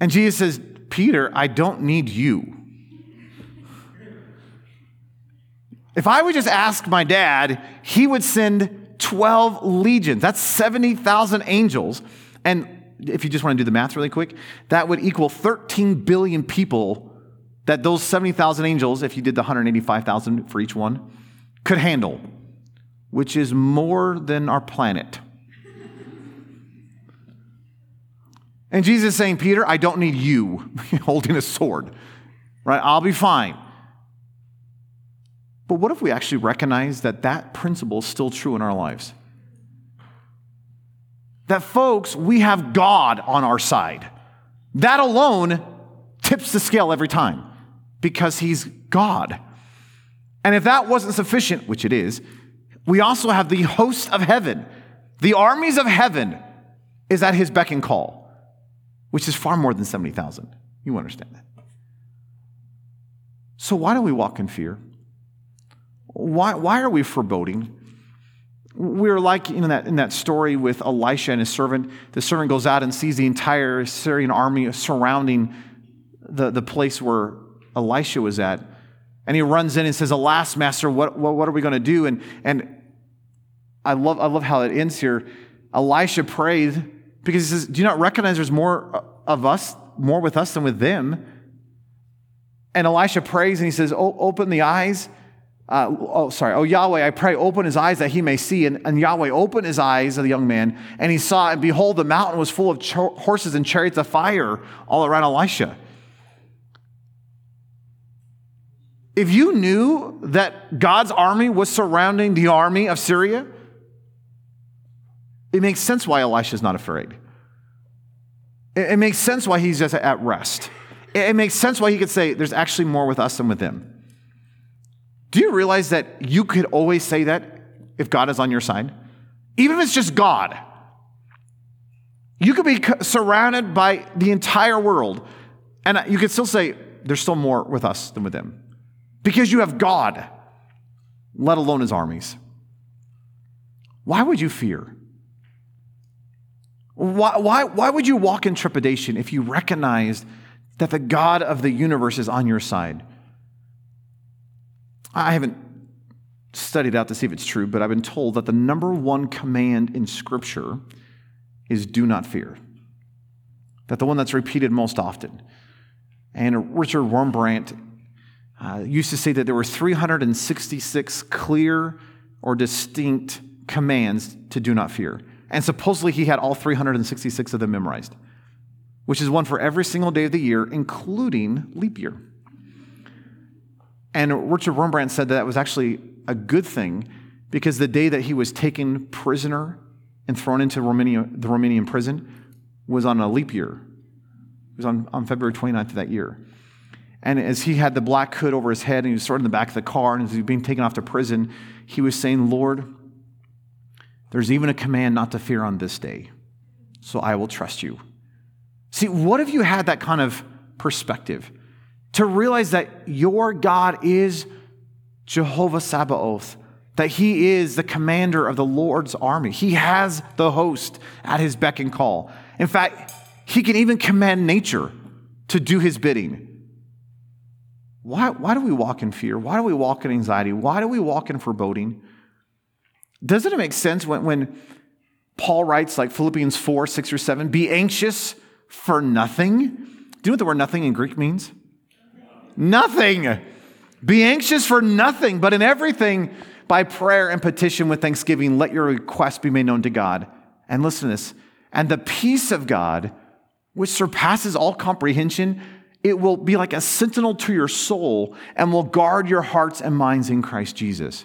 And Jesus says, Peter, I don't need you. If I would just ask my dad, he would send 12 legions. That's 70,000 angels. And if you just want to do the math really quick, that would equal 13 billion people that those 70,000 angels, if you did the 185,000 for each one, could handle, which is more than our planet. And Jesus is saying, Peter, I don't need you holding a sword, right? I'll be fine. But what if we actually recognize that that principle is still true in our lives? That, folks, we have God on our side. That alone tips the scale every time because He's God. And if that wasn't sufficient, which it is, we also have the host of heaven. The armies of heaven is at His beck and call, which is far more than 70,000. You understand that. So, why do we walk in fear? Why, why are we foreboding? We're like in that, in that story with Elisha and his servant. The servant goes out and sees the entire Syrian army surrounding the, the place where Elisha was at. And he runs in and says, Alas, master, what, what, what are we going to do? And, and I, love, I love how it ends here. Elisha prayed because he says, Do you not recognize there's more of us, more with us than with them? And Elisha prays and he says, Open the eyes uh, oh, sorry, oh Yahweh, I pray, open his eyes that he may see. And, and Yahweh opened his eyes of the young man, and he saw, and behold, the mountain was full of ch- horses and chariots of fire all around Elisha. If you knew that God's army was surrounding the army of Syria, it makes sense why Elisha is not afraid. It, it makes sense why he's just at rest. It, it makes sense why he could say, There's actually more with us than with them. Do you realize that you could always say that if God is on your side? Even if it's just God. You could be surrounded by the entire world, and you could still say, there's still more with us than with them. Because you have God, let alone his armies. Why would you fear? Why, why, why would you walk in trepidation if you recognized that the God of the universe is on your side? I haven't studied out to see if it's true, but I've been told that the number one command in Scripture is do not fear. That the one that's repeated most often. And Richard Wurmbrand uh, used to say that there were 366 clear or distinct commands to do not fear. And supposedly he had all 366 of them memorized, which is one for every single day of the year, including leap year. And Richard Wurmbrand said that, that was actually a good thing because the day that he was taken prisoner and thrown into Romania, the Romanian prison was on a leap year. It was on, on February 29th of that year. And as he had the black hood over his head and he was sort of in the back of the car and as he was being taken off to prison, he was saying, Lord, there's even a command not to fear on this day, so I will trust you. See, what if you had that kind of perspective? To realize that your God is Jehovah Sabaoth, that he is the commander of the Lord's army. He has the host at his beck and call. In fact, he can even command nature to do his bidding. Why, why do we walk in fear? Why do we walk in anxiety? Why do we walk in foreboding? Doesn't it make sense when, when Paul writes, like Philippians 4, 6 or 7, be anxious for nothing? Do you know what the word nothing in Greek means? Nothing. Be anxious for nothing, but in everything, by prayer and petition with thanksgiving, let your requests be made known to God. And listen to this. And the peace of God, which surpasses all comprehension, it will be like a sentinel to your soul and will guard your hearts and minds in Christ Jesus.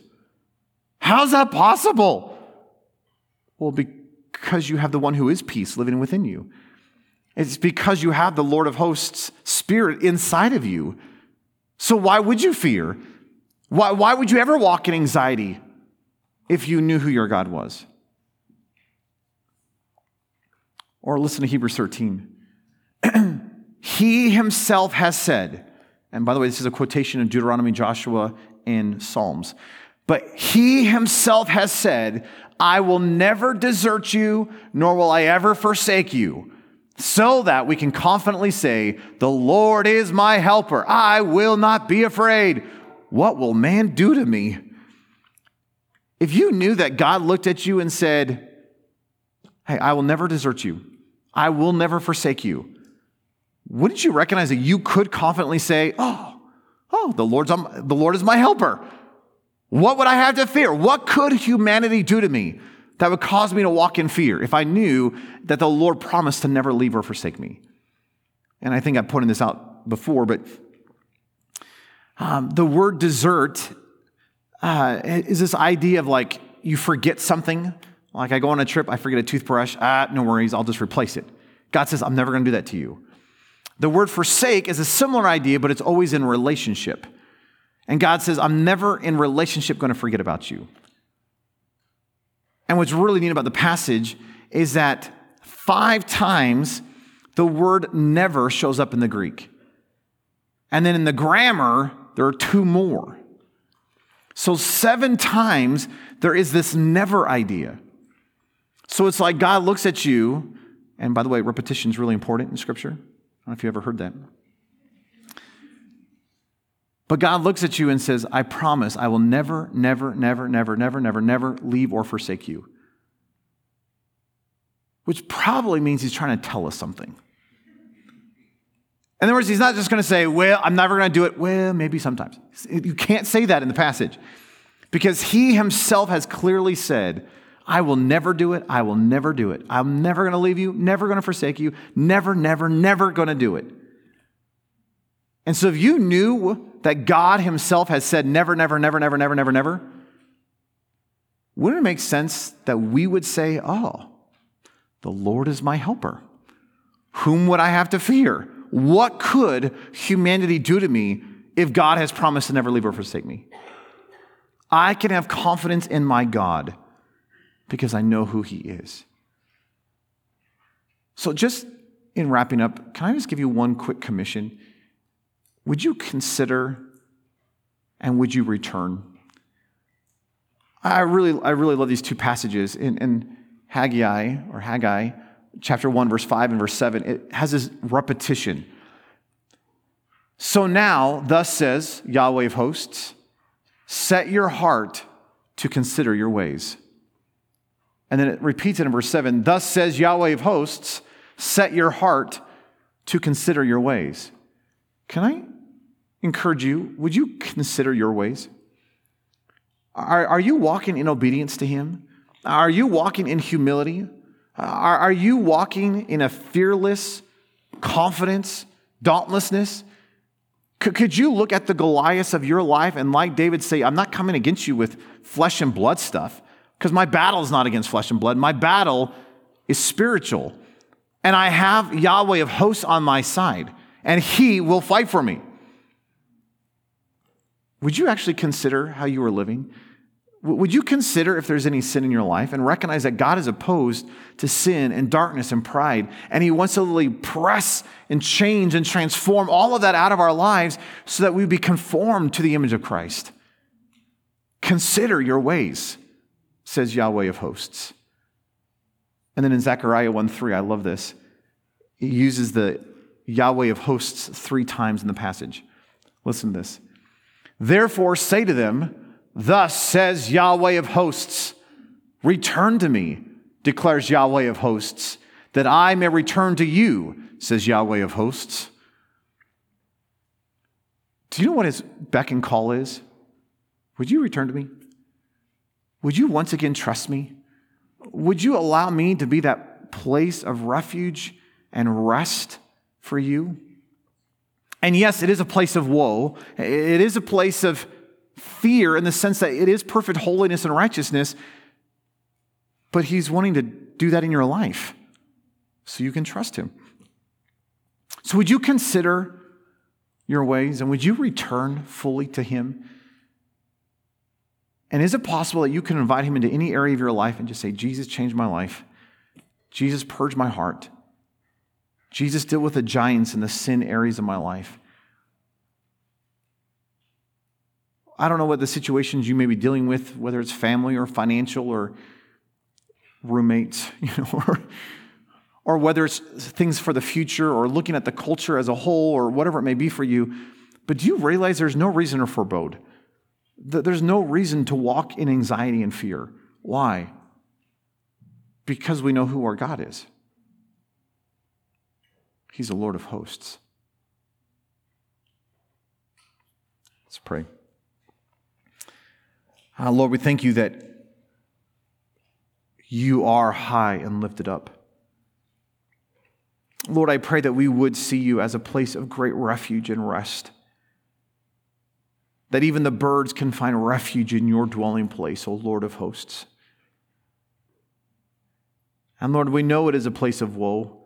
How's that possible? Well, because you have the one who is peace living within you. It's because you have the Lord of hosts' spirit inside of you. So why would you fear? Why, why would you ever walk in anxiety? if you knew who your God was. Or listen to Hebrews 13. he himself has said, and by the way, this is a quotation of Deuteronomy, Joshua, and Psalms. But he himself has said, I will never desert you, nor will I ever forsake you, so that we can confidently say, The Lord is my helper. I will not be afraid. What will man do to me? If you knew that God looked at you and said, Hey, I will never desert you, I will never forsake you, wouldn't you recognize that you could confidently say, Oh, oh, the, Lord's, um, the Lord is my helper? What would I have to fear? What could humanity do to me that would cause me to walk in fear if I knew that the Lord promised to never leave or forsake me? And I think I've pointed this out before, but um, the word desert uh, is this idea of like you forget something. Like I go on a trip, I forget a toothbrush. Ah, no worries, I'll just replace it. God says, I'm never going to do that to you. The word forsake is a similar idea, but it's always in relationship. And God says, I'm never in relationship going to forget about you. And what's really neat about the passage is that five times the word never shows up in the Greek. And then in the grammar, there are two more. So, seven times there is this never idea. So, it's like God looks at you, and by the way, repetition is really important in Scripture. I don't know if you ever heard that. But God looks at you and says, I promise I will never, never, never, never, never, never, never leave or forsake you. Which probably means he's trying to tell us something. In other words, he's not just going to say, Well, I'm never going to do it. Well, maybe sometimes. You can't say that in the passage because he himself has clearly said, I will never do it. I will never do it. I'm never going to leave you, never going to forsake you, never, never, never going to do it. And so if you knew that God Himself has said never, never, never, never, never, never, never, wouldn't it make sense that we would say, Oh, the Lord is my helper? Whom would I have to fear? What could humanity do to me if God has promised to never leave or forsake me? I can have confidence in my God because I know who He is. So, just in wrapping up, can I just give you one quick commission? Would you consider and would you return? I really, I really love these two passages in, in Haggai or Haggai, chapter 1, verse 5 and verse 7. It has this repetition. So now, thus says Yahweh of hosts, set your heart to consider your ways. And then it repeats it in verse 7 Thus says Yahweh of hosts, set your heart to consider your ways. Can I encourage you, would you consider your ways? Are, are you walking in obedience to Him? Are you walking in humility? Are, are you walking in a fearless confidence, dauntlessness? Could, could you look at the Goliaths of your life and, like David, say, I'm not coming against you with flesh and blood stuff, because my battle is not against flesh and blood. My battle is spiritual. And I have Yahweh of hosts on my side, and He will fight for me. Would you actually consider how you are living? Would you consider if there's any sin in your life and recognize that God is opposed to sin and darkness and pride, and He wants to really press and change and transform all of that out of our lives so that we be conformed to the image of Christ? Consider your ways, says Yahweh of hosts. And then in Zechariah 1 3, I love this. He uses the Yahweh of hosts three times in the passage. Listen to this. Therefore, say to them, Thus says Yahweh of hosts, Return to me, declares Yahweh of hosts, that I may return to you, says Yahweh of hosts. Do you know what his beck and call is? Would you return to me? Would you once again trust me? Would you allow me to be that place of refuge and rest for you? And yes, it is a place of woe. It is a place of fear in the sense that it is perfect holiness and righteousness, but He's wanting to do that in your life so you can trust Him. So, would you consider your ways and would you return fully to Him? And is it possible that you can invite him into any area of your life and just say, Jesus changed my life? Jesus purged my heart. Jesus dealt with the giants and the sin areas of my life. I don't know what the situations you may be dealing with, whether it's family or financial or roommates, you know, or, or whether it's things for the future or looking at the culture as a whole or whatever it may be for you. But do you realize there's no reason to forebode? There's no reason to walk in anxiety and fear. Why? Because we know who our God is. He's the Lord of hosts. Let's pray. Uh, Lord, we thank you that you are high and lifted up. Lord, I pray that we would see you as a place of great refuge and rest. That even the birds can find refuge in your dwelling place, O Lord of hosts. And Lord, we know it is a place of woe.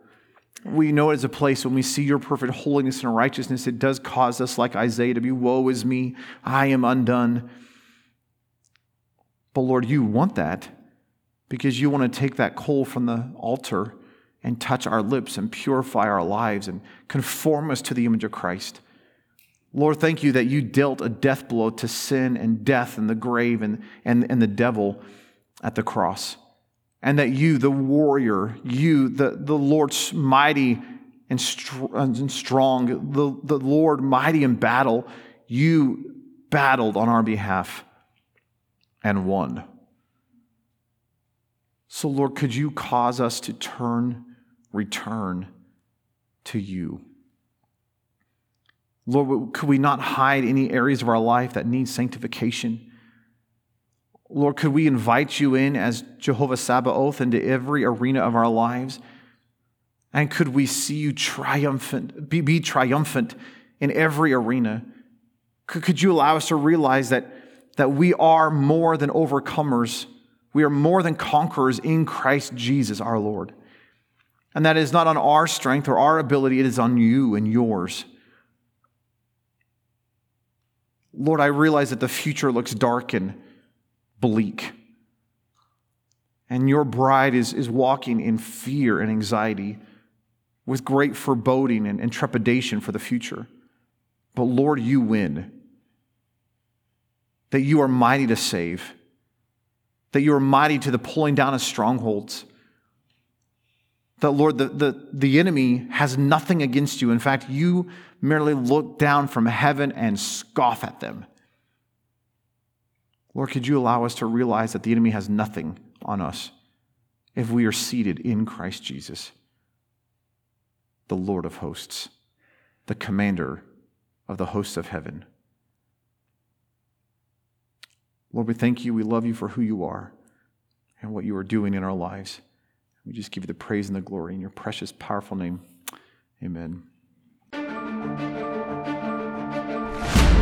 We know it is a place when we see your perfect holiness and righteousness, it does cause us, like Isaiah, to be woe is me, I am undone. But Lord, you want that because you want to take that coal from the altar and touch our lips and purify our lives and conform us to the image of Christ. Lord, thank you that you dealt a death blow to sin and death and the grave and, and, and the devil at the cross. And that you, the warrior, you, the, the Lord's mighty and, str- and strong, the, the Lord mighty in battle, you battled on our behalf and won. So, Lord, could you cause us to turn, return to you? Lord, could we not hide any areas of our life that need sanctification? Lord, could we invite you in as Jehovah Sabaoth into every arena of our lives? And could we see you triumphant, be, be triumphant in every arena? Could, could you allow us to realize that that we are more than overcomers. We are more than conquerors in Christ Jesus our Lord. And that is not on our strength or our ability, it is on you and yours. Lord, I realize that the future looks dark and bleak. And your bride is, is walking in fear and anxiety with great foreboding and, and trepidation for the future. But Lord, you win that you are mighty to save, that you are mighty to the pulling down of strongholds. That, Lord, the, the, the enemy has nothing against you. In fact, you merely look down from heaven and scoff at them. Lord, could you allow us to realize that the enemy has nothing on us if we are seated in Christ Jesus, the Lord of hosts, the commander of the hosts of heaven? Lord, we thank you. We love you for who you are and what you are doing in our lives. We just give you the praise and the glory in your precious, powerful name. Amen.